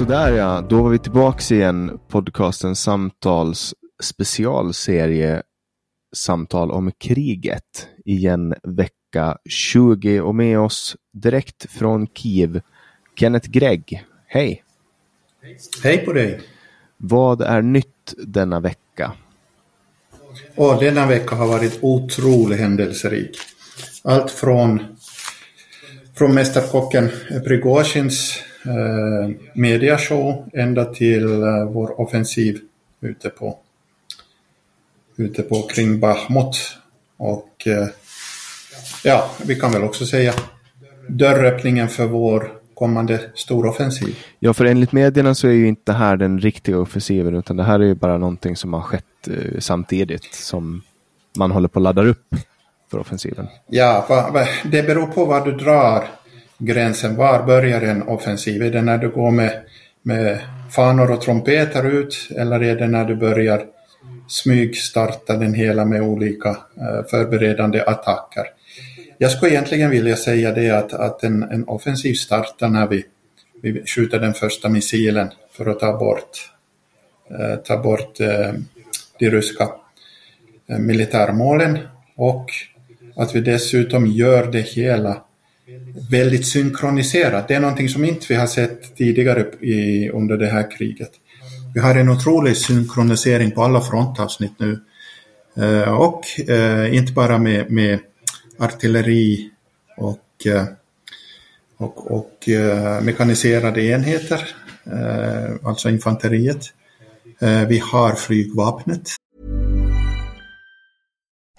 Sådär ja, då var vi tillbaks igen. Podcasten Samtals specialserie Samtal om kriget. Igen vecka 20 och med oss direkt från Kiev, Kenneth Gregg. Hej! Hej på dig! Vad är nytt denna vecka? Och denna vecka har varit otroligt händelserik. Allt från, från Mästerkocken Prigozjins mediashow ända till eh, vår offensiv ute på, ute på kring Bachmut. Och eh, ja, vi kan väl också säga dörröppningen för vår kommande storoffensiv. Ja, för enligt medierna så är ju inte det här den riktiga offensiven utan det här är ju bara någonting som har skett eh, samtidigt som man håller på att ladda upp för offensiven. Ja, va, va, det beror på var du drar gränsen. Var börjar en offensiv? Är det när du går med, med fanor och trumpeter ut eller är det när du börjar smygstarta den hela med olika eh, förberedande attacker? Jag skulle egentligen vilja säga det att, att en, en offensiv startar när vi, vi skjuter den första missilen för att ta bort, eh, ta bort eh, de ryska eh, militärmålen och att vi dessutom gör det hela väldigt synkroniserat. Det är någonting som inte vi har sett tidigare i, under det här kriget. Vi har en otrolig synkronisering på alla frontavsnitt nu. Eh, och eh, inte bara med, med artilleri och, eh, och, och eh, mekaniserade enheter, eh, alltså infanteriet. Eh, vi har flygvapnet.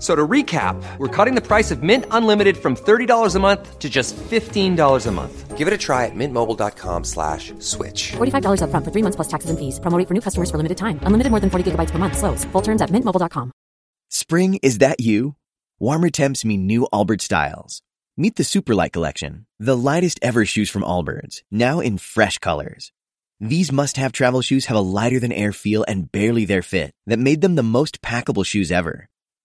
So to recap, we're cutting the price of Mint Unlimited from $30 a month to just $15 a month. Give it a try at mintmobile.com slash switch. $45 up front for three months plus taxes and fees. Promoting for new customers for limited time. Unlimited more than 40 gigabytes per month. Slows. Full terms at mintmobile.com. Spring, is that you? Warmer temps mean new Albert styles. Meet the Superlight Collection, the lightest ever shoes from Allbirds, now in fresh colors. These must-have travel shoes have a lighter-than-air feel and barely their fit that made them the most packable shoes ever.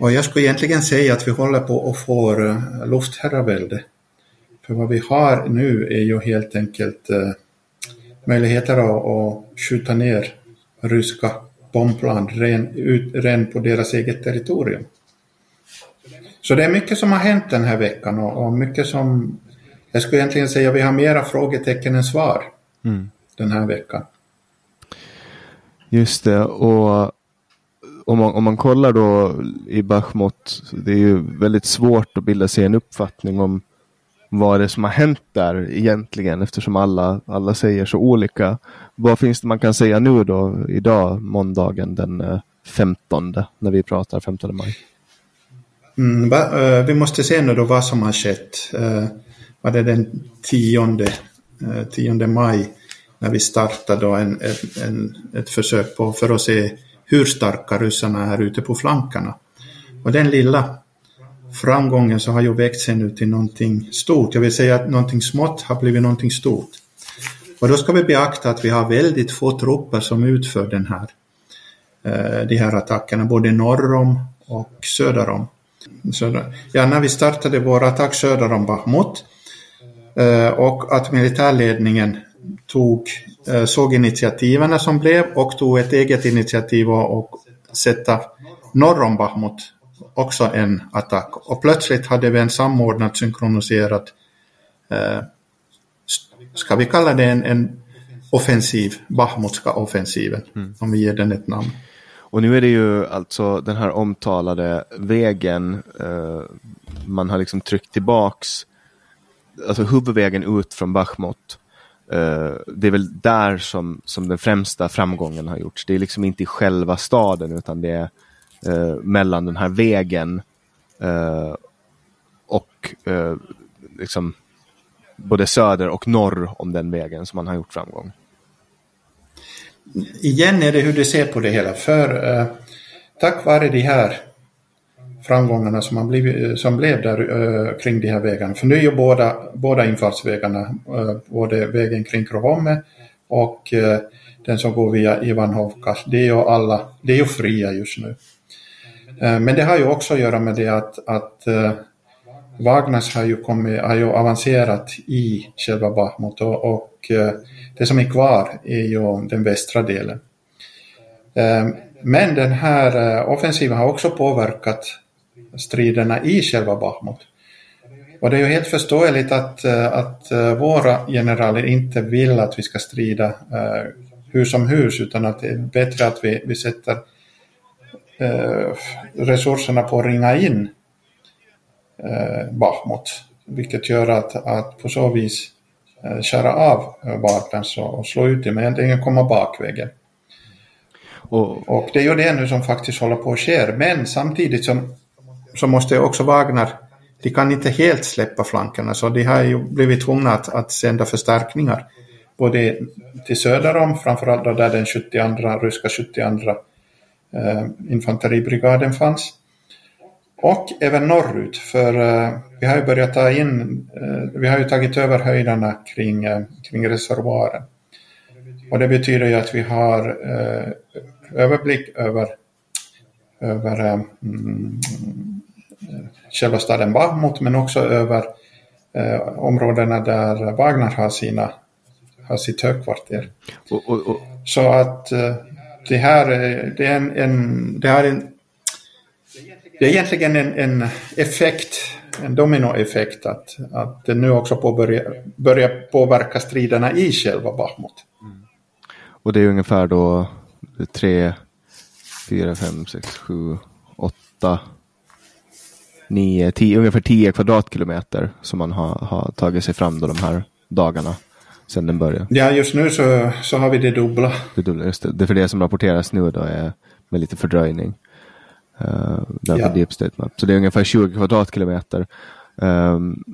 Och jag skulle egentligen säga att vi håller på att få uh, luftherravälde. För vad vi har nu är ju helt enkelt uh, möjligheter att, att skjuta ner ryska bombplan ren, ut, ren på deras eget territorium. Så det är mycket som har hänt den här veckan och, och mycket som, jag skulle egentligen säga att vi har mera frågetecken än svar mm. den här veckan. Just det, och om man, om man kollar då i Bachmut, det är ju väldigt svårt att bilda sig en uppfattning om vad det är som har hänt där egentligen eftersom alla, alla säger så olika. Vad finns det man kan säga nu då idag, måndagen den eh, 15 när vi pratar 15 maj? Mm, va, uh, vi måste se nu då vad som har skett. Uh, var det den 10, uh, 10 maj när vi startade då en, en, en, ett försök på för att se hur starka ryssarna är ute på flankerna. Och den lilla framgången så har ju växt sig nu till någonting stort. Jag vill säga att någonting smått har blivit någonting stort. Och då ska vi beakta att vi har väldigt få trupper som utför den här, eh, de här attackerna, både norr om och söder om. Ja, när vi startade vår attack söder om Bachmut eh, och att militärledningen tog, eh, såg initiativen som blev och tog ett eget initiativ och, sätta norr om Bachmut också en attack. Och plötsligt hade vi en samordnad, synkroniserad, eh, ska vi kalla det en, en offensiv, Bachmutska offensiven, mm. om vi ger den ett namn. Och nu är det ju alltså den här omtalade vägen, eh, man har liksom tryckt tillbaks alltså huvudvägen ut från Bachmut. Uh, det är väl där som, som den främsta framgången har gjorts. Det är liksom inte i själva staden utan det är uh, mellan den här vägen uh, och liksom både söder och norr om den vägen som man har gjort framgång. Igen är det hur du ser på det hela. För tack vare de här framgångarna som, man blivit, eh, som blev där uh, kring de här vägarna. För nu är ju båda, båda infartsvägarna, uh, eh, både vägen kring Krohome och uh, den som går via Ivanhovka, det är ju alla, det är ju fria just nu. Men det har ju också att göra med det att, att Wagners har ju, kommit, har ju avancerat i själva Bachmut och, och det som är kvar är ju den västra delen. Men den här offensiven har också påverkat striderna i själva Bachmut. Och det är ju helt förståeligt att, eh, att eh, våra generaler inte vill att vi ska strida uh, hur som hus utan att det är bättre att vi, vi sätter resurserna på att ringa in uh, Bachmut. Vilket gör att, att på så vis uh, köra av och, och slå ut dem, men egentligen komma bakvägen. Och, och det är ju det nu som faktiskt håller på att ske. Men samtidigt som så måste också Wagner, de kan inte helt släppa flankerna så de har ju blivit tvungna att, att sända förstärkningar både till söder om, framförallt då där den 72, ryska 72 eh, infanteribrigaden fanns. Och även norrut, för eh, vi har ju börjat ta in, eh, vi har ju tagit över höjderna kring, eh, kring reservoaren. Och det betyder ju att vi har eh, överblick över, över eh, mm, själva staden Bachmut men också över eh, områdena där Wagner har, sina, har sitt högkvarter. Och, och, och. Så att eh, det här det är en, en, det här är en det är egentligen en, en effekt, en dominoeffekt att, att det nu också påbörjar, börjar påverka striderna i själva Bachmut. Mm. Och det är ungefär då tre, fyra, fem, sex, sju, åtta 9, 10, ungefär 10 kvadratkilometer som man har, har tagit sig fram då de här dagarna sedan den började. Ja, just nu så, så har vi det dubbla. Det, dubbla just det. det är för det som rapporteras nu då är med lite fördröjning. Uh, ja. Deep State Map. Så det är ungefär 20 kvadratkilometer. Um,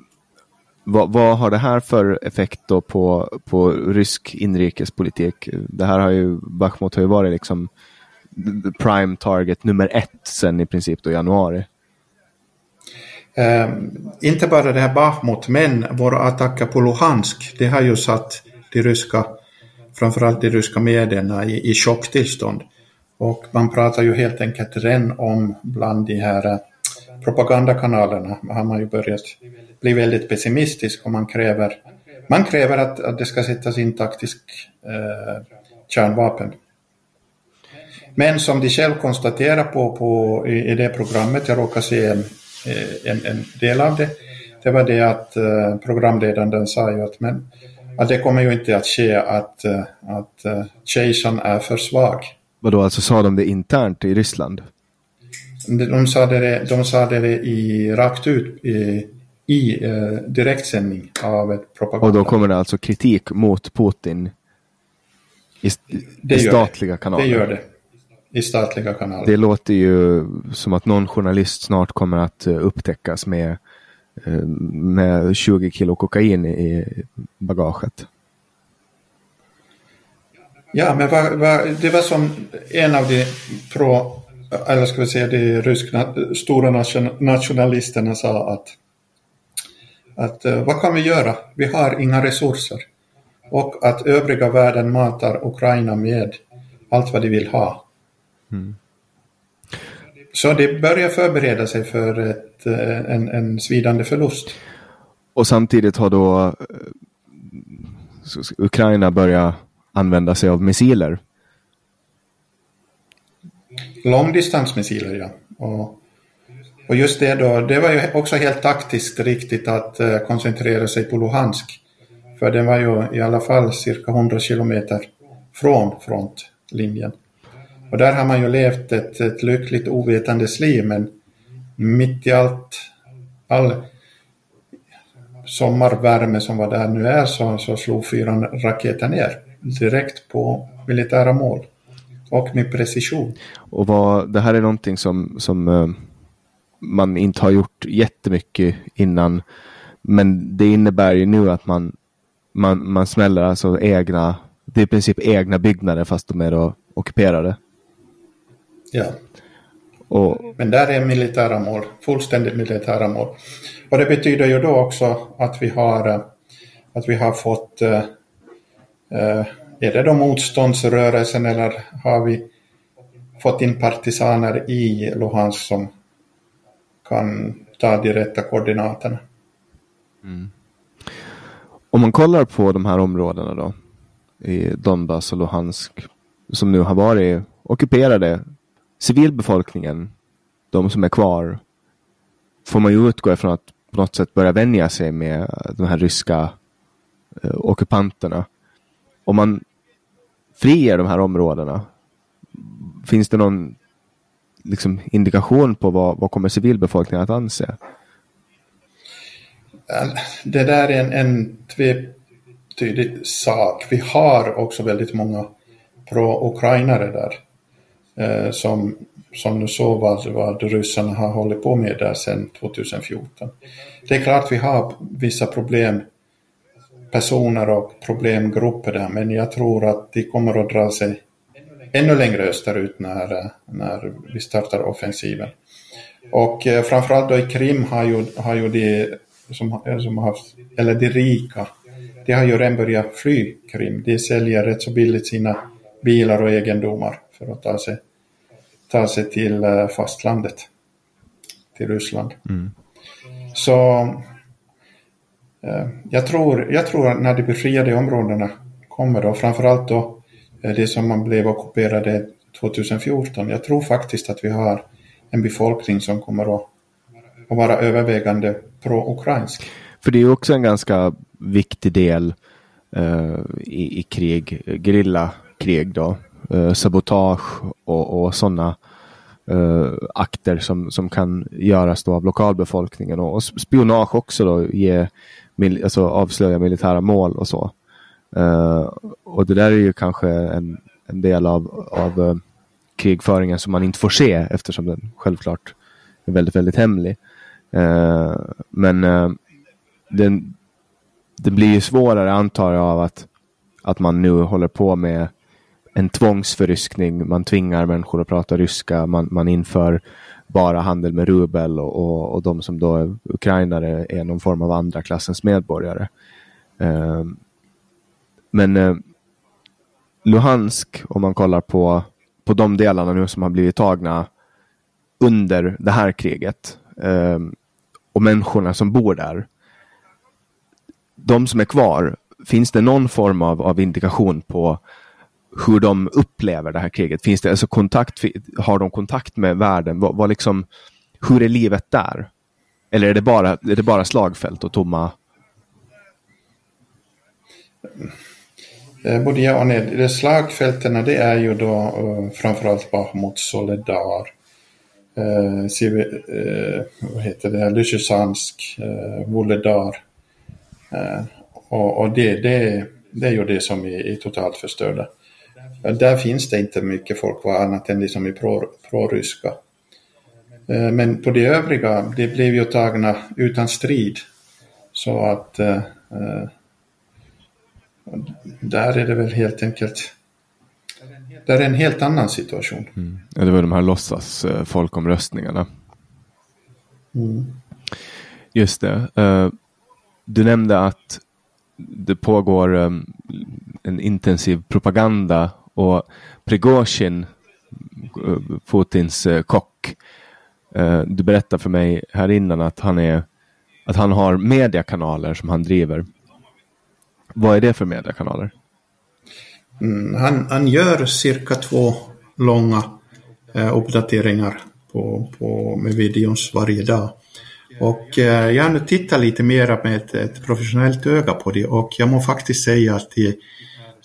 vad, vad, har det här för effekt då på, på rysk inrikespolitik? Det här har ju, Bachmut har ju varit liksom prime target nummer ett sen i princip då januari. Eh, inte bara det här Bachmut, men våra attacker på Luhansk, det har ju satt de ryska, framförallt de ryska medierna i, i chocktillstånd. Och man pratar ju helt enkelt redan om bland de här eh, propagandakanalerna har man ju börjat bli väldigt pessimistisk och man kräver, man kräver att, att det ska sättas in taktisk eh, kärnvapen. Men som de själv konstaterar på, på, i, i det programmet, jag råkar se en en, en del av det. Det var det att eh, programledaren sa ju att, men, att det kommer ju inte att ske att, eh, att kejsaren är för svag. Vadå, alltså sa de det internt i Ryssland? De, de, sa, det, de sa det i, rakt ut i, i eh, direktsändning av ett propaganda. Och då kommer det alltså kritik mot Putin i, i statliga det. kanaler? Det gör det i statliga kanaler. Det låter ju som att någon journalist snart kommer att eh, upptäckas med, eh, med 20 kilo kokain i bagaget. Ja, men vad, vad, det var som en av de pro, eller ska vi säga de ryska stora nationalisterna sa att, att eh, vad kan vi göra? Vi har inga resurser. Och att övriga världen matar Ukraina med allt vad de vill ha. Mm. Så det börjar förbereda sig för ett, eh, en, en svidande förlust. Och samtidigt har då eh, Ukraina börjat använda sig av missiler. Långdistansmissiler, ja. Och, och just det då, det var ju också helt taktiskt riktigt att uh, koncentrera sig på Luhansk. För den var ju i alla fall cirka 100 kilometer från frontlinjen. Och där har man ju levt ett, ett lyckligt ovetandes liv men mitt i allt, all, sommarvärme som var där nu är så, så slog fyra raketer ner direkt på militära mål och med precision. Och vad, det här är någonting som, som eh, man inte har gjort jättemycket innan. Men det innebär ju nu att man, man, man smäller alltså egna, det är i princip egna byggnader fast de är då ockuperade. Ja. Och, Men där är militära mål, fullständigt militära mål. Och det betyder ju då också att vi har, eh, att vi har fått, eh, eh, är det då motståndsrörelsen eller har vi fått in partisaner i Luhansk som kan ta de rätta koordinaterna. Mm. Om man kollar på de här områdena då i Donbass och Luhansk som nu har varit ockuperade civilbefolkningen, de som är kvar, får man ju utgå ifrån att på något sätt börja vänja sig med de här ryska eh, ockupanterna. Om man friger de här områdena, finns det någon liksom, indikation på vad, vad kommer civilbefolkningen att anse? Äh, det där är en, en tvetydig sak. Vi har också väldigt många pro-ukrainare där. Eh, som, som du såg vad, vad ryssarna har hållit på med där sedan 2014. Det är klart vi har vissa problem personer och problemgrupper där men jag tror att de kommer att dra sig ännu längre österut när, när vi startar offensiven. Och eh, framförallt då i Krim har ju, har ju de som, eh, som har haft, eller de rika, de har ju redan börjat fly Krim. De säljer rätt så billigt sina bilar och egendomar för att ta sig, ta sig till eh, fastlandet, till Ryssland. Mm. Så eh, jag, tror, jag tror att när de befriade områdena kommer då, framförallt då eh, det som man blev ockuperade 2014, jag tror faktiskt att vi har en befolkning som kommer att, att vara övervägande pro-ukrainsk. För det är också en ganska viktig del uh, i, i krig, grillakrig då eh, sabotage och, och sådana eh, akter som, som kan göras då av lokalbefolkningen och, och spionage också då, ge, mil, alltså avslöja militära mål och så. Eh, och det där är ju kanske en, en del av, av eh, krigföringen som man inte får se eftersom den självklart är väldigt, väldigt hemlig. Eh, men eh, den, det blir ju svårare antar jag av att, att man nu håller på med en tvångsförryskning. Man tvingar människor att prata ryska. Man, man inför bara handel med rubel och, och, och de som då är ukrainare är någon form av andra klassens medborgare. Eh, men eh, Luhansk, om man kollar på, på de delarna nu som har blivit tagna under det här kriget eh, och människorna som bor där. De som är kvar, finns det någon form av, av indikation på hur de upplever det här kriget? Finns det alltså kontakt, har de kontakt med världen? Vad, vad liksom, hur är livet där? Eller är det bara, är det bara slagfält och tomma? Eh, både ja och nej. Det slagfälten det är ju då eh, framförallt Bachmut, Soledar, eh, Siv, eh, vad heter det, Lysysansk, eh, Vuledar. Eh, och, och det, det, det är ju det som är, är totalt förstörda. Där finns det inte mycket folk kvar annat än de som är pro-ryska. Eh, men på de övriga, de blev ju tagna utan strid. Så att eh, eh, där är det väl helt enkelt där är en helt annan situation. Mm. Ja, det var de här låtsas eh, folkomröstningarna. Mm. Just det. Du nämnde att det pågår en intensiv propaganda och Prigozjin, eh, Putins eh, kock, eh, du berättade för mig här innan att han, är, att han har mediekanaler som han driver. Vad är det för mediekanaler? Mm, han, han gör cirka två långa eh, uppdateringar på, på, med videons varje dag. Och eh, jag har nu tittat lite mera med ett, ett, professionellt öga på det och jag må faktiskt säga att det,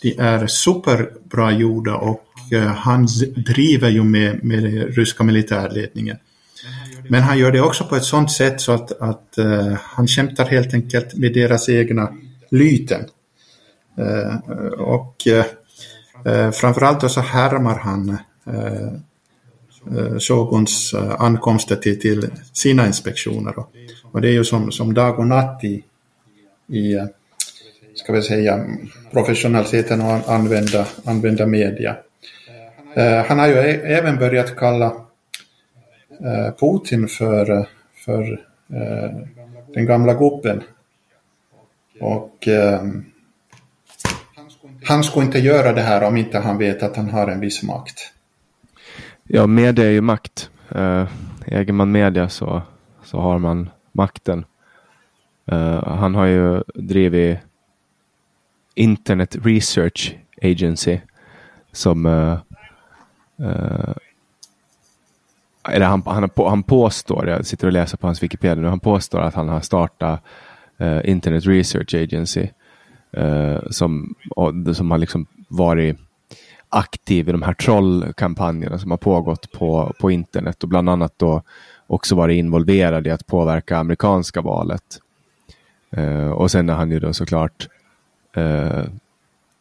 de är superbra gjorda och eh, han driver ju med, med den ryska militärledningen. Men han gör det också på ett sådant sätt så att, att uh, han kämpar helt enkelt med deras egna lyten. Uh, och uh, framförallt så härmar han uh, Shoguns ankomster till, till sina inspektioner. Och, och det är ju som, som dag och natt i, i ska vi säga, professionaliteten och använda, använda media. Eh, han har ju även börjat kalla eh, Putin för, för eh, den gamla gubben. Och ehm, han skulle inte göra det här om inte han vet att han har en viss makt. Ja, media är ju makt. äger man media så, så har man makten. han har ju drivit Internet Research Agency som uh, uh, eller han, han, han påstår, jag sitter och läser på hans Wikipedia nu, han påstår att han har startat uh, Internet Research Agency som, som har liksom varit aktiv i de här trollkampanjerna som har pågått på, på internet och bland annat då också varit involverad i att påverka amerikanska valet. och sen är han ju då såklart eh,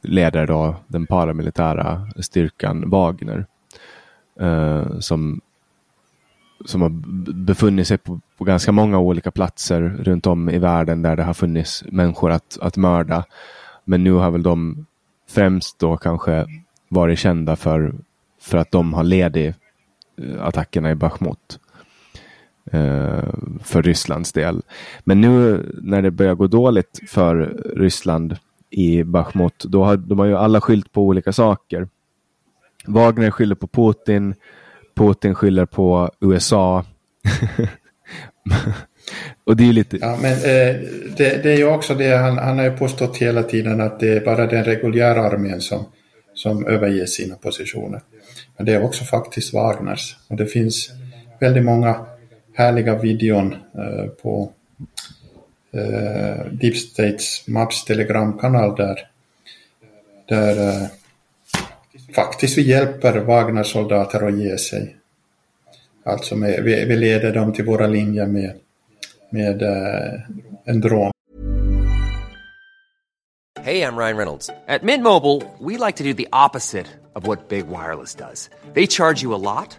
leder då den paramilitära styrkan Wagner. Eh, som, som har befunnit sig på, på, ganska många olika platser runt om i världen där det har funnits människor att, att mörda. Men nu har väl de främst då kanske varit kända för, för att de har ledit eh, attackerna i Bachmut eh, för Rysslands del. Men nu när det börjar gå dåligt för Ryssland i Bachmut, då har de har ju alla skyllt på olika saker. Wagner skyller på Putin, Putin skyller på USA. och det är lite... Ja, men eh, det, det, är ju också det, han, han har ju påstått hela tiden att det är bara den reguljära armén som, som överger sina positioner. Men det är också faktiskt Wagners. Och det finns väldigt många härliga videon eh, på eh, Deep States Maps telegramkanal där, där eh, faktiskt vi hjälper Wagner-soldater att ge sig. Alltså med, vi, vi leder dem till våra linjer med, med eh, en drön. Hej, jag Ryan Reynolds. At Mint Mobile, we like to do the opposite of what Big Wireless does. They charge you a lot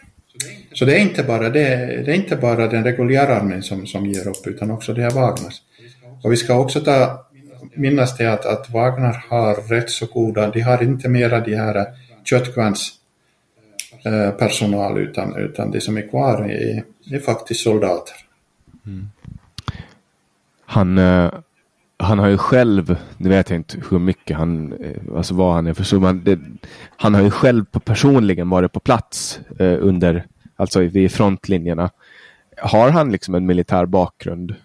Så det är inte bara, det, det är inte bara den reguljära armén som, som ger upp utan också det här Wagners. Och vi ska också ta, minnas det att, att Wagner har rätt så goda, de har inte mera de här eh, köttkvarns eh, personal utan, utan det som är kvar är, är faktiskt soldater. Mm. Han, eh, han har ju själv, nu vet jag inte hur mycket han, alltså vad han är för summa, han har ju själv personligen varit på plats under, alltså vid frontlinjerna. Har han liksom en militär bakgrund?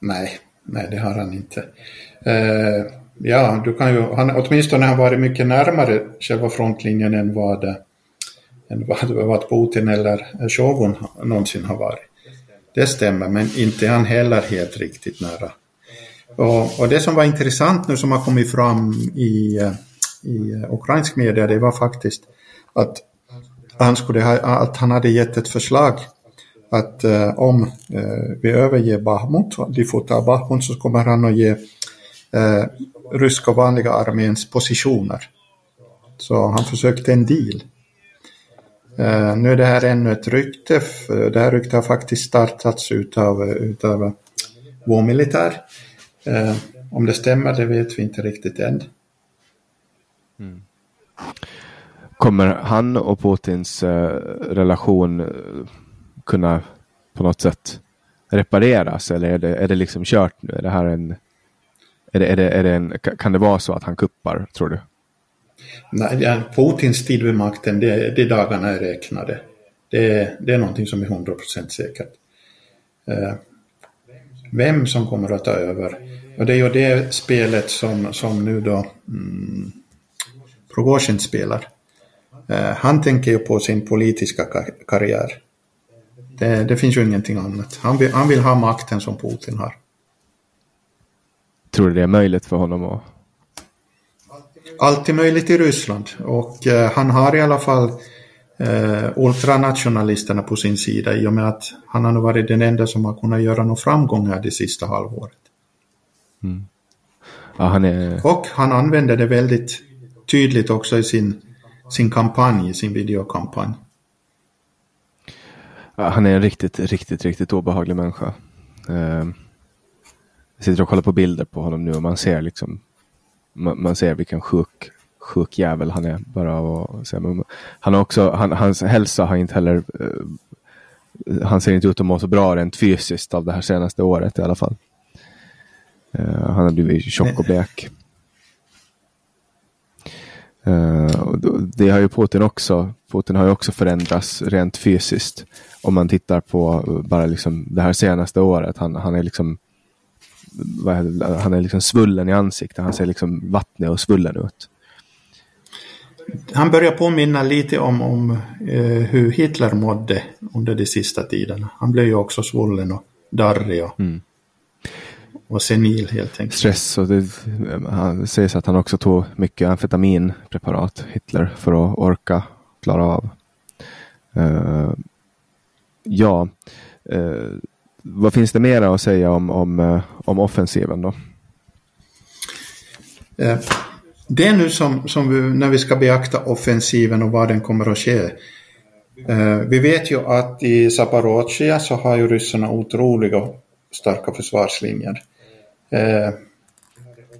Nej, nej det har han inte. Eh, ja, du kan ju, han, åtminstone har han varit mycket närmare själva frontlinjen än vad, eh, än vad, vad Putin eller Shogun någonsin har varit. Det stämmer, men inte han heller helt riktigt nära. Och, och, det som var intressant nu som har kommit fram i, eh, i eh, ukrainsk media, det var faktiskt att han, skulle ha, att han hade gett ett förslag att eh, om eh, vi överger Bahmut, de får ta Bahmut, så kommer han att ge eh, ryska vanliga arméns positioner. Så han försökte en deal. Eh, nu är det här ännu ett rykte. Det här ryktet har faktiskt startats utav, utav vår militär. Eh, om det stämmer, det vet vi inte riktigt än. Mm. Kommer han och Putins eh, relation eh, kunna på något sätt repareras eller är det, är det liksom kört nu? Är det här en, är det, är det, är det en, kan det vara så att han kuppar, tror du? Nej, Putins tid vid makten, det, de dagarna är räknade. Det, det är någonting som är 100% säkert. eh, vem som kommer att ta över. Och det är ju det spelet som, som nu då mm, Prigozjin spelar. Eh, han tänker ju på sin politiska kar karriär. Det, det, finns ju ingenting annat. Han vill, han vill ha makten som Putin har. Tror du det är möjligt för honom att... Allt är möjligt i Ryssland och eh, han har i alla fall eh, ultranationalisterna på sin sida i och med att han har varit den enda som har kunnat göra några framgångar det sista halvåret. Mm. Ja, han är... Och han använder det väldigt tydligt också i sin, sin kampanj, sin videokampanj. Han är en riktigt, riktigt, riktigt obehaglig människa. Ehm, jag sitter och kollar på bilder på honom nu och man ser liksom man, man ser vilken sjuk sjuk jävel han är. Bara och, så, han har också, han, hans hälsa har inte heller, uh, han ser inte ut att må så bra rent fysiskt av det här senaste året i alla fall. Uh, han har blivit tjock och blek. Uh, det har ju Putin också. Putin har ju också förändrats rent fysiskt. Om man tittar på bara liksom det här senaste året. Han, han är liksom han är liksom svullen i ansiktet. Han ser liksom vattnig och svullen ut han börjar påminna lite om, om eh, hur Hitler mådde under de sista tiderna. Han blev ju också svullen och darrig och, mm. Och senil helt enkelt. Stress och det, han sägs att han också tog mycket amfetaminpreparat, Hitler, för att orka klara av. Uh, ja, uh, vad finns det mer att säga om, om, uh, om offensiven då? det är nu som, som vi, när vi ska beakta offensiven och vad den kommer att ske. Vi vet ju att i Zaporozhia så har ju ryssarna otroliga starka försvarslinjer. Eh,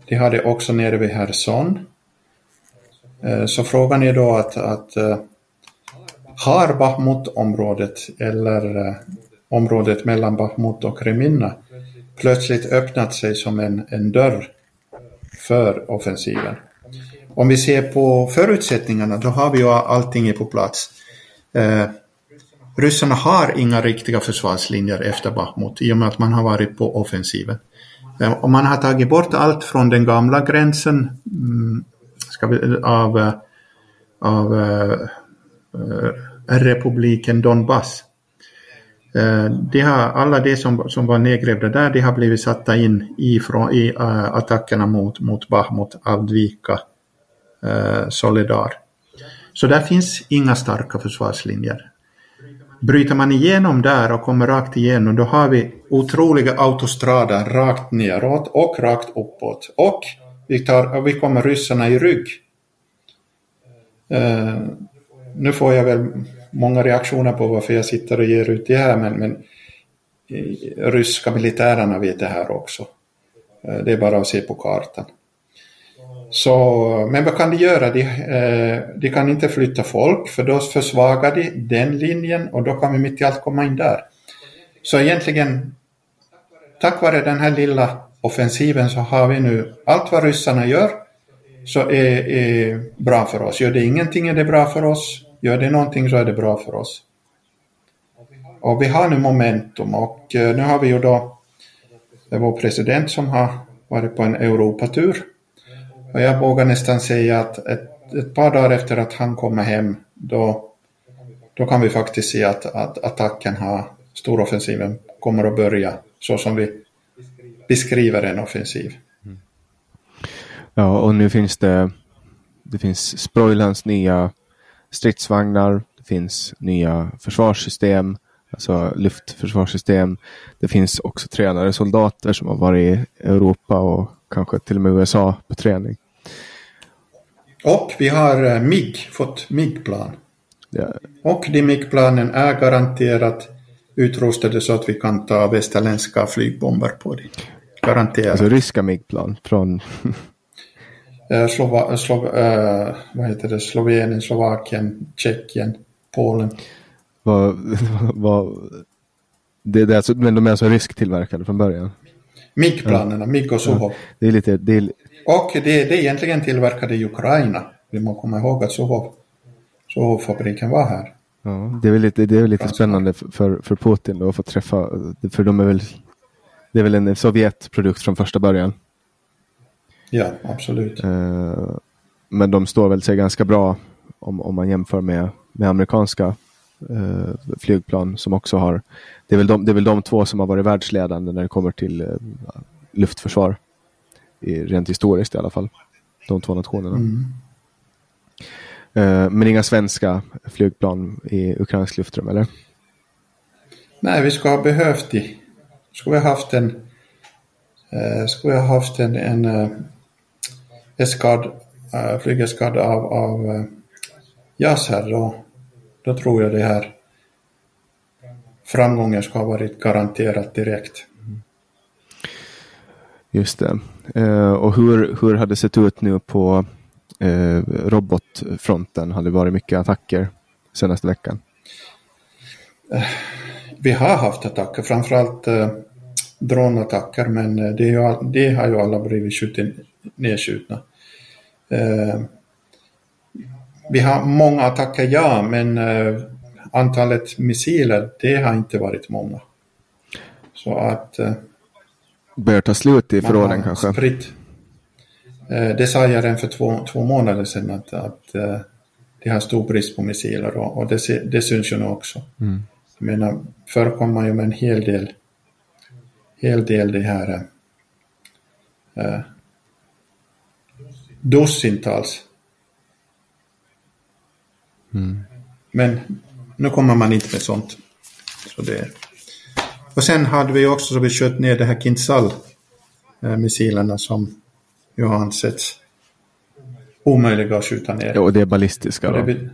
de har också nere vid Herson. Eh, så frågan är då att, att eh, har Bahmut-området eller eh, området mellan Bachmut och Reminna plötsligt öppnat sig som en, en dörr för offensiven? Om vi ser på förutsättningarna, då har vi ju allting på plats. Eh, ryssarna har inga riktiga försvarslinjer efter Bachmut i och med att man har varit på offensiven. Eh, om och man har tagit bort allt från den gamla gränsen mm, vi, av, eh, av uh, republiken Donbass. Uh, de har, alla de som, som var nedgrävda där, de har blivit satta in i, från, i uh, attackerna mot, mot Bahmut, Avdvika eh, Solidar. Så där finns inga starka försvarslinjer. Bryter man igenom där och kommer rakt igenom då har vi otroliga autostrader rakt neråt och rakt uppåt. Och vi, tar, vi kommer ryssarna i rygg. Uh, nu får jag väl många reaktioner på varför jag sitter och ger ut det här men, men eh, ryska militärerna vet det här också. Uh, det är bara att se på kartan. Så, men vad kan de göra? De, eh, de kan inte flytta folk för då försvagar de den linjen och då kan vi mitt i allt komma in där. Så egentligen, tack vare den här lilla offensiven så har vi nu allt vad ryssarna gör så är, är bra för oss. Gör det ingenting är det bra för oss. Gör det någonting så är det bra för oss. Och vi har nu momentum och eh, nu har vi ju då det vår president som har varit på en Europatur och jag vågar nästan säga att ett, ett, par dagar efter att han kommer hem, då, då kan vi faktiskt se att, att attacken har, storoffensiven kommer att börja så som vi beskriver en offensiv. Mm. Ja, och nu finns det, det finns Sproilans nya stridsvagnar, det finns nya försvarssystem, alltså luftförsvarssystem. Det finns också tränade soldater som har varit i Europa och kanske till och med USA på träning. Och vi har eh, MIG, fått MIG-plan. Ja. Och de MIG-planen är garanterat utrustade så att vi kan ta västerländska flygbomber på dem. Garanterat. Alltså ryska MIG-plan från... Eh, Slova, Slov, uh, vad heter det? Slovenien, Slovakien, Tjeckien, Polen. Vad, vad, det, det är alltså, men de är alltså rysktillverkade från början? MIG-planerna, MIG och Suhov. Det är lite, det är... Och det, det är egentligen tillverkade i Ukraina. Vi må komma ihåg att Suhov, Suhov-fabriken var här. Ja, det är väl lite, det är lite spännande för, för Putin då att få träffa, för de är väl, det är väl en Sovjetprodukt från första början. Ja, absolut. Eh, men de står väl sig ganska bra om, om man jämför med, med amerikanska eh, flygplan som också har, det är, väl de, det är väl de två som har varit världsledande när det kommer till eh, luftförsvar. I, rent historiskt i alla fall. De två nationerna. Mm. Eh, men inga svenska flygplan i ukrainsk luftrum, eller? Nej, vi skulle ha behövt det. Skulle ha haft en, eh, skulle ha haft en, en eh, eskad, uh, flygeskad av, av uh, JAS här då, då tror jag det här framgången ska ha varit garanterat direkt. Just det. Uh, och hur, hur hade det sett ut nu på uh, robotfronten? Har det varit mycket attacker senaste veckan? Uh, vi har haft attacker, framförallt dronattacker, men det, ju, det, har ju alla blivit nedskjutna. Vi har många attacker, ja, men antalet missiler, det har inte varit många. Så att börjar ta slut i förråden kanske? Spritt. Det sa jag redan för två, två månader sedan att, att det har stor brist på missiler och, och det, det syns ju nu också. Mm. Jag menar, förekommer ju med en hel del, hel del det här eh, dussintals. Mm. Men nu kommer man inte med sånt. Så det, och sen hade vi också så vi sköt ner det här Kinzhal-missilerna som ju har ansetts omöjliga att skjuta ner. Ja, och det är ballistiska då? Det,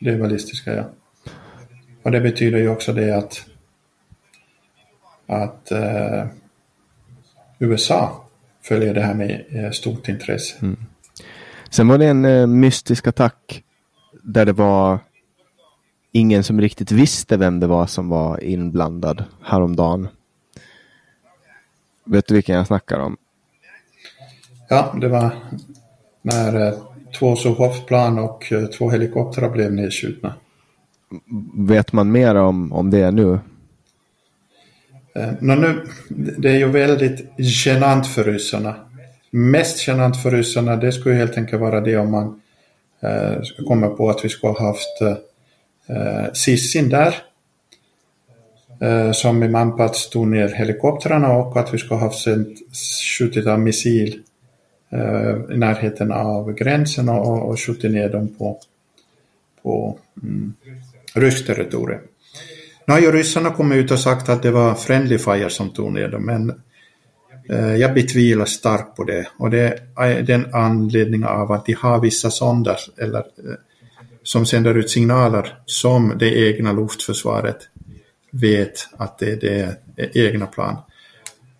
det, är ballistiska, ja. Och det betyder ju också det att att eh, USA följer det här med eh, stort intresse. Mm. Sen var det en eh, mystisk attack där det var ingen som riktigt visste vem det var som var inblandad häromdagen. Vet du vilken jag snackar om? Ja, det var när eh, två Suhoff-plan och eh, två helikoptrar blev nedskjutna. Vet man mer om, om det nu? Eh, nu? Det är ju väldigt genant för ryssarna. Mest genant för ryssarna det skulle helt enkelt vara det om man eh, kommer på att vi skulle ha haft eh, Sissin där. Eh, som i Manpats tog ner helikoptrarna och att vi ska ha haft skjutit av missil eh, i närheten av gränsen och, och skjutit ner dem på, på mm, ryskt territorium. Nu har ju ryssarna kommit ut och sagt att det var Friendly Fire som tog ner dem, men jag betvivlar starkt på det. Och det är den anledningen av att de har vissa sonder eller, eh, som sänder ut signaler som det egna luftförsvaret vet att det, det är egna plan.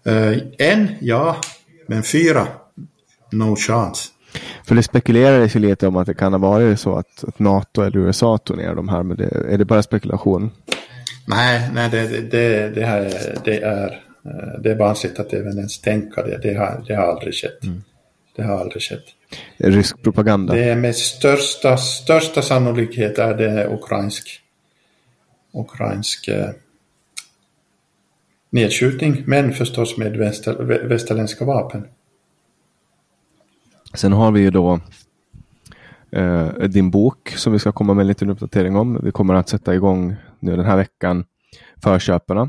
Eh, en, ja, men fyra, no chance. För det spekulerades ju lite om att det kan ha varit så att, att NATO eller USA tog ner de här, men det, är det bara spekulation? Nej, nej det, det, det, här, det är det är barnsligt att även ens tänka det. Det har, det har aldrig skett. Mm. Det har aldrig skett. Rysk propaganda? Det är med största, största sannolikhet är det ukrainsk, ukrainsk eh, nedskjutning, men förstås med väster, västerländska vapen. Sen har vi ju då eh, din bok som vi ska komma med en liten uppdatering om. Vi kommer att sätta igång nu den här veckan förköperna.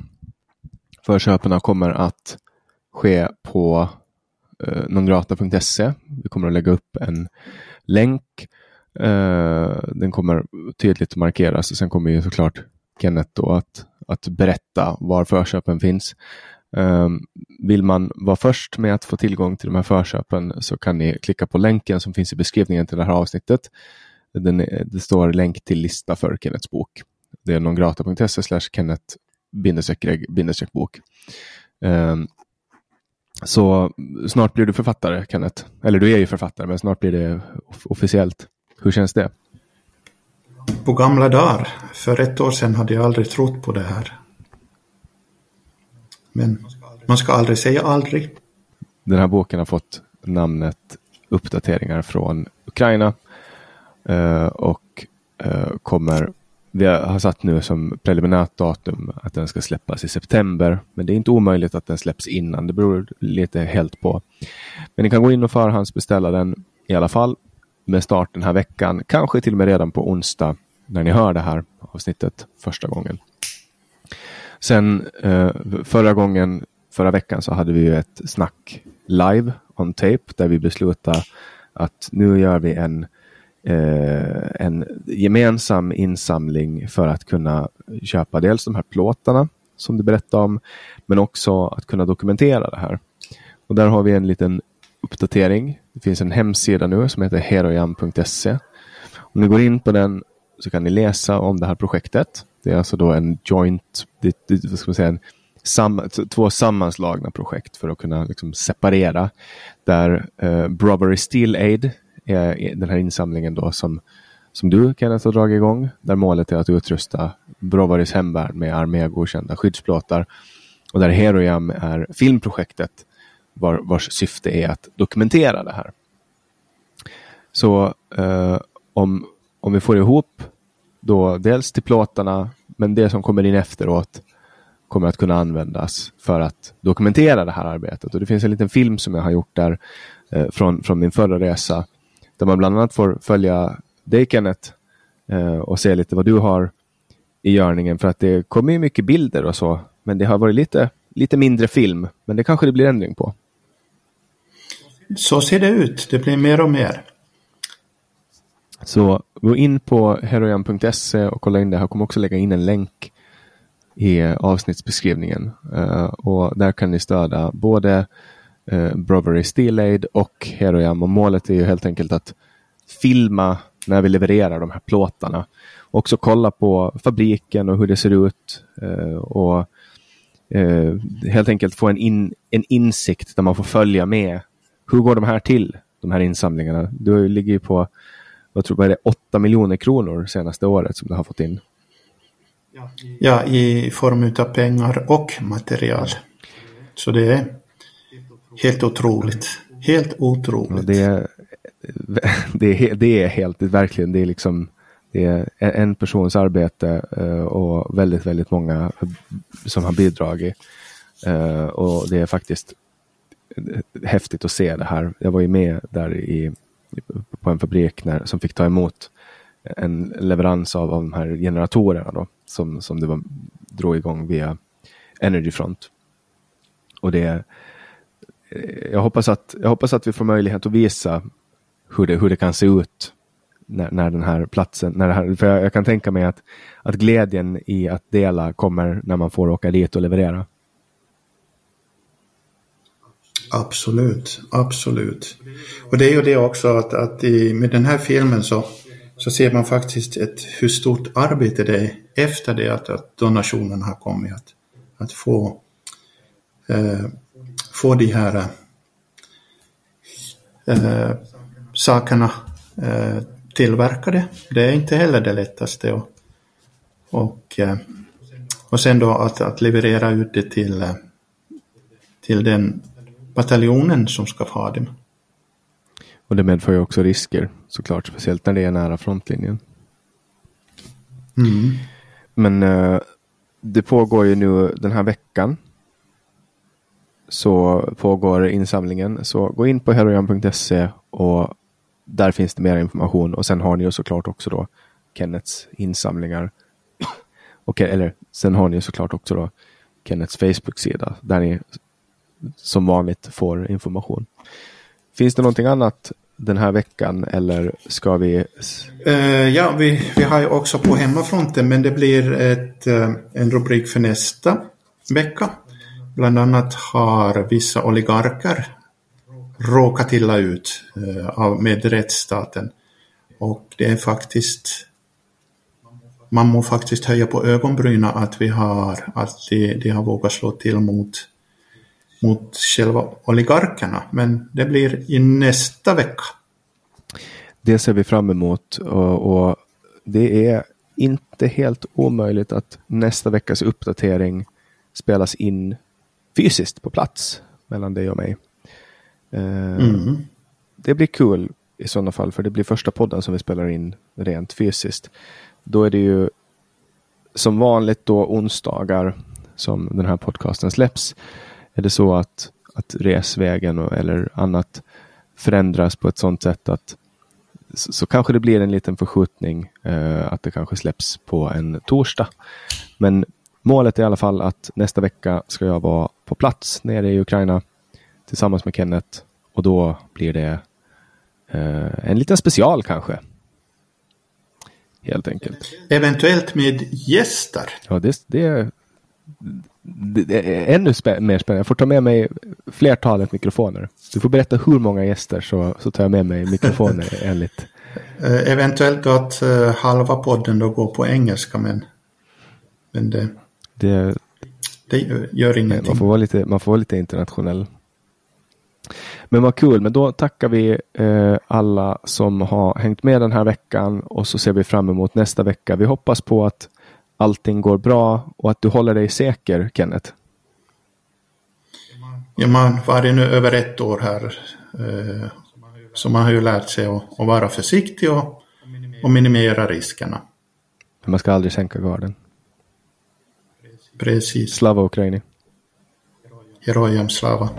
Förköperna kommer att ske på eh, nongrata.se. Vi kommer att lägga upp en länk. Eh, den kommer tydligt markeras och sen kommer ju såklart Kenneth då att, att berätta var förköpen finns. Eh, vill man vara först med att få tillgång till de här förköpen så kan ni klicka på länken som finns i beskrivningen till det här avsnittet. Den, det står länk till lista för Kennets bok. Det är nongrata.se slash Kenneth bok. Um, så snart blir du författare, Kenneth. Eller du är ju författare, men snart blir det officiellt. Hur känns det? På gamla dagar. För ett år sedan hade jag aldrig trott på det här. Men man ska aldrig säga aldrig. Den här boken har fått namnet Uppdateringar från Ukraina eh, och eh, kommer vi har satt nu som preliminärt datum att den ska släppas i september. Men det är inte omöjligt att den släpps innan. Det beror lite helt på. Men ni kan gå in och förhandsbeställa den i alla fall med start den här veckan. Kanske till och med redan på onsdag när ni hör det här avsnittet första gången. Sen eh, förra gången, förra veckan så hade vi ju ett snack live on tape där vi beslutade att nu gör vi en eh, en gemensam insamling för att kunna köpa dels de här plåtarna som du berättade om, men också att kunna dokumentera det här. Och där har vi en liten uppdatering. Det finns en hemsida nu som heter herojan.se. Om ni går in på den så kan ni läsa om det här projektet. Det är alltså då en joint, det, det, vad ska man säga, en sam, två sammanslagna projekt för att kunna liksom separera. Där eh, Brovery Steel Aid Eh, den här insamlingen då som, som du Kenneth har dragit igång. Där målet är att utrusta Bråvaris hemvärn med armégodkända skyddsplåtar. Och där Herojam är filmprojektet var, vars syfte är att dokumentera det här. Så eh, om, om vi får ihop då dels till plåtarna men det som kommer in efteråt kommer att kunna användas för att dokumentera det här arbetet. Och Det finns en liten film som jag har gjort där eh, från, från min förra resa där man bland annat får följa dig Kenneth eh, och se lite vad du har i görningen för att det kommer mycket bilder och så. Men det har varit lite, lite mindre film. Men det kanske det blir ändring på. Så ser det ut. Det blir mer och mer. Så gå in på herojan.se och kolla in det. Jag kommer också lägga in en länk i avsnittsbeskrivningen. Uh, och där kan ni stödja både eh, Brovery Steel Aid och Heroyam. Och målet är ju helt enkelt att filma när vi levererar de här plåtarna. Också kolla på fabriken och hur det ser ut. Eh, och eh, helt enkelt få en, in, en insikt där man får följa med. Hur går de här till, de här insamlingarna? Du ligger ju på vad är det, 8 miljoner kronor senaste året som du har fått in. Ja, i form av pengar och material. Så det är helt otroligt. Helt otroligt. Det är, det är, det är helt, verkligen, det är liksom det är en persons arbete eh, och väldigt, väldigt många som har bidragit. Eh, och det är faktiskt häftigt att se det här. Jag var ju med där i, på en fabrik när, som fick ta emot en leverans av, av de här generatorerna då, som, som det var, drog igång via Energyfront. Och det, Eh, jag, hoppas att, jag hoppas att vi får möjlighet att visa hur det, hur det kan se ut när, när den här platsen, när det här, för jag, jag, kan tänka mig att, att glädjen i att dela kommer när man får åka dit och leverera. Absolut, absolut. Och det är ju det också att, att i, med den här filmen så så ser man faktiskt ett, hur stort arbete det är efter det att, att donationen har kommit. Att, att få, eh, få de här eh, sakerna eh, tillverkade. Det är inte heller det lättaste. Och, och, eh, och sen då att, att leverera ut det till, till den bataljonen som ska ha dem. Och det medför ju också risker såklart, speciellt när det är nära frontlinjen. Mm. Men det pågår ju nu den här veckan. Så pågår insamlingen. Så gå in på herojan.se och där finns det mer information. Och sen har ni ju såklart också då Kennets insamlingar. och, eller sen har ni ju såklart också då Kennets Facebook-sida där ni som vanligt får information. Finns det någonting annat den här veckan eller ska vi? Uh, ja, vi, vi har ju också på hemmafronten men det blir ett, uh, en rubrik för nästa vecka. Bland annat har vissa oligarker råkat illa ut eh, med rättsstaten. Och det är faktiskt man må faktiskt höja på ögonbrynen att vi har att de, de har vågat slå till mot mot själva oligarkerna. Men det blir i nästa vecka. Det ser vi fram emot och, och det är inte helt omöjligt att nästa veckas uppdatering spelas in fysiskt på plats mellan dig och mig. Uh, mm. Det blir kul i sådana fall, för det blir första podden som vi spelar in rent fysiskt. Då är det ju som vanligt då onsdagar som den här podcasten släpps. Är det så att, att resvägen och, eller annat förändras på ett sådant sätt att så, så kanske det blir en liten förskjutning eh, att det kanske släpps på en torsdag. Men målet är i alla fall att nästa vecka ska jag vara på plats nere i Ukraina tillsammans med Kenneth och då blir det eh, en liten special kanske. Helt enkelt. Eventuellt med gäster. Ja, det, det, det är ännu spä mer spännande. Jag får ta med mig flertalet mikrofoner. Du får berätta hur många gäster så, så tar jag med mig mikrofoner enligt. Eh, eventuellt att uh, halva podden då går på engelska men, men det, det, det gör ingenting. Man får, vara lite, man får vara lite internationell. Men vad kul, men då tackar vi eh, alla som har hängt med den här veckan och så ser vi fram emot nästa vecka. Vi hoppas på att allting går bra och att du håller dig säker, Kenneth. Ja, man varit nu över ett år här. Eh, så man har ju lärt sig att, att vara försiktig och, och minimera riskerna. Men man ska aldrig sänka garden. Precis. Slava Ukraini. Herojem slava.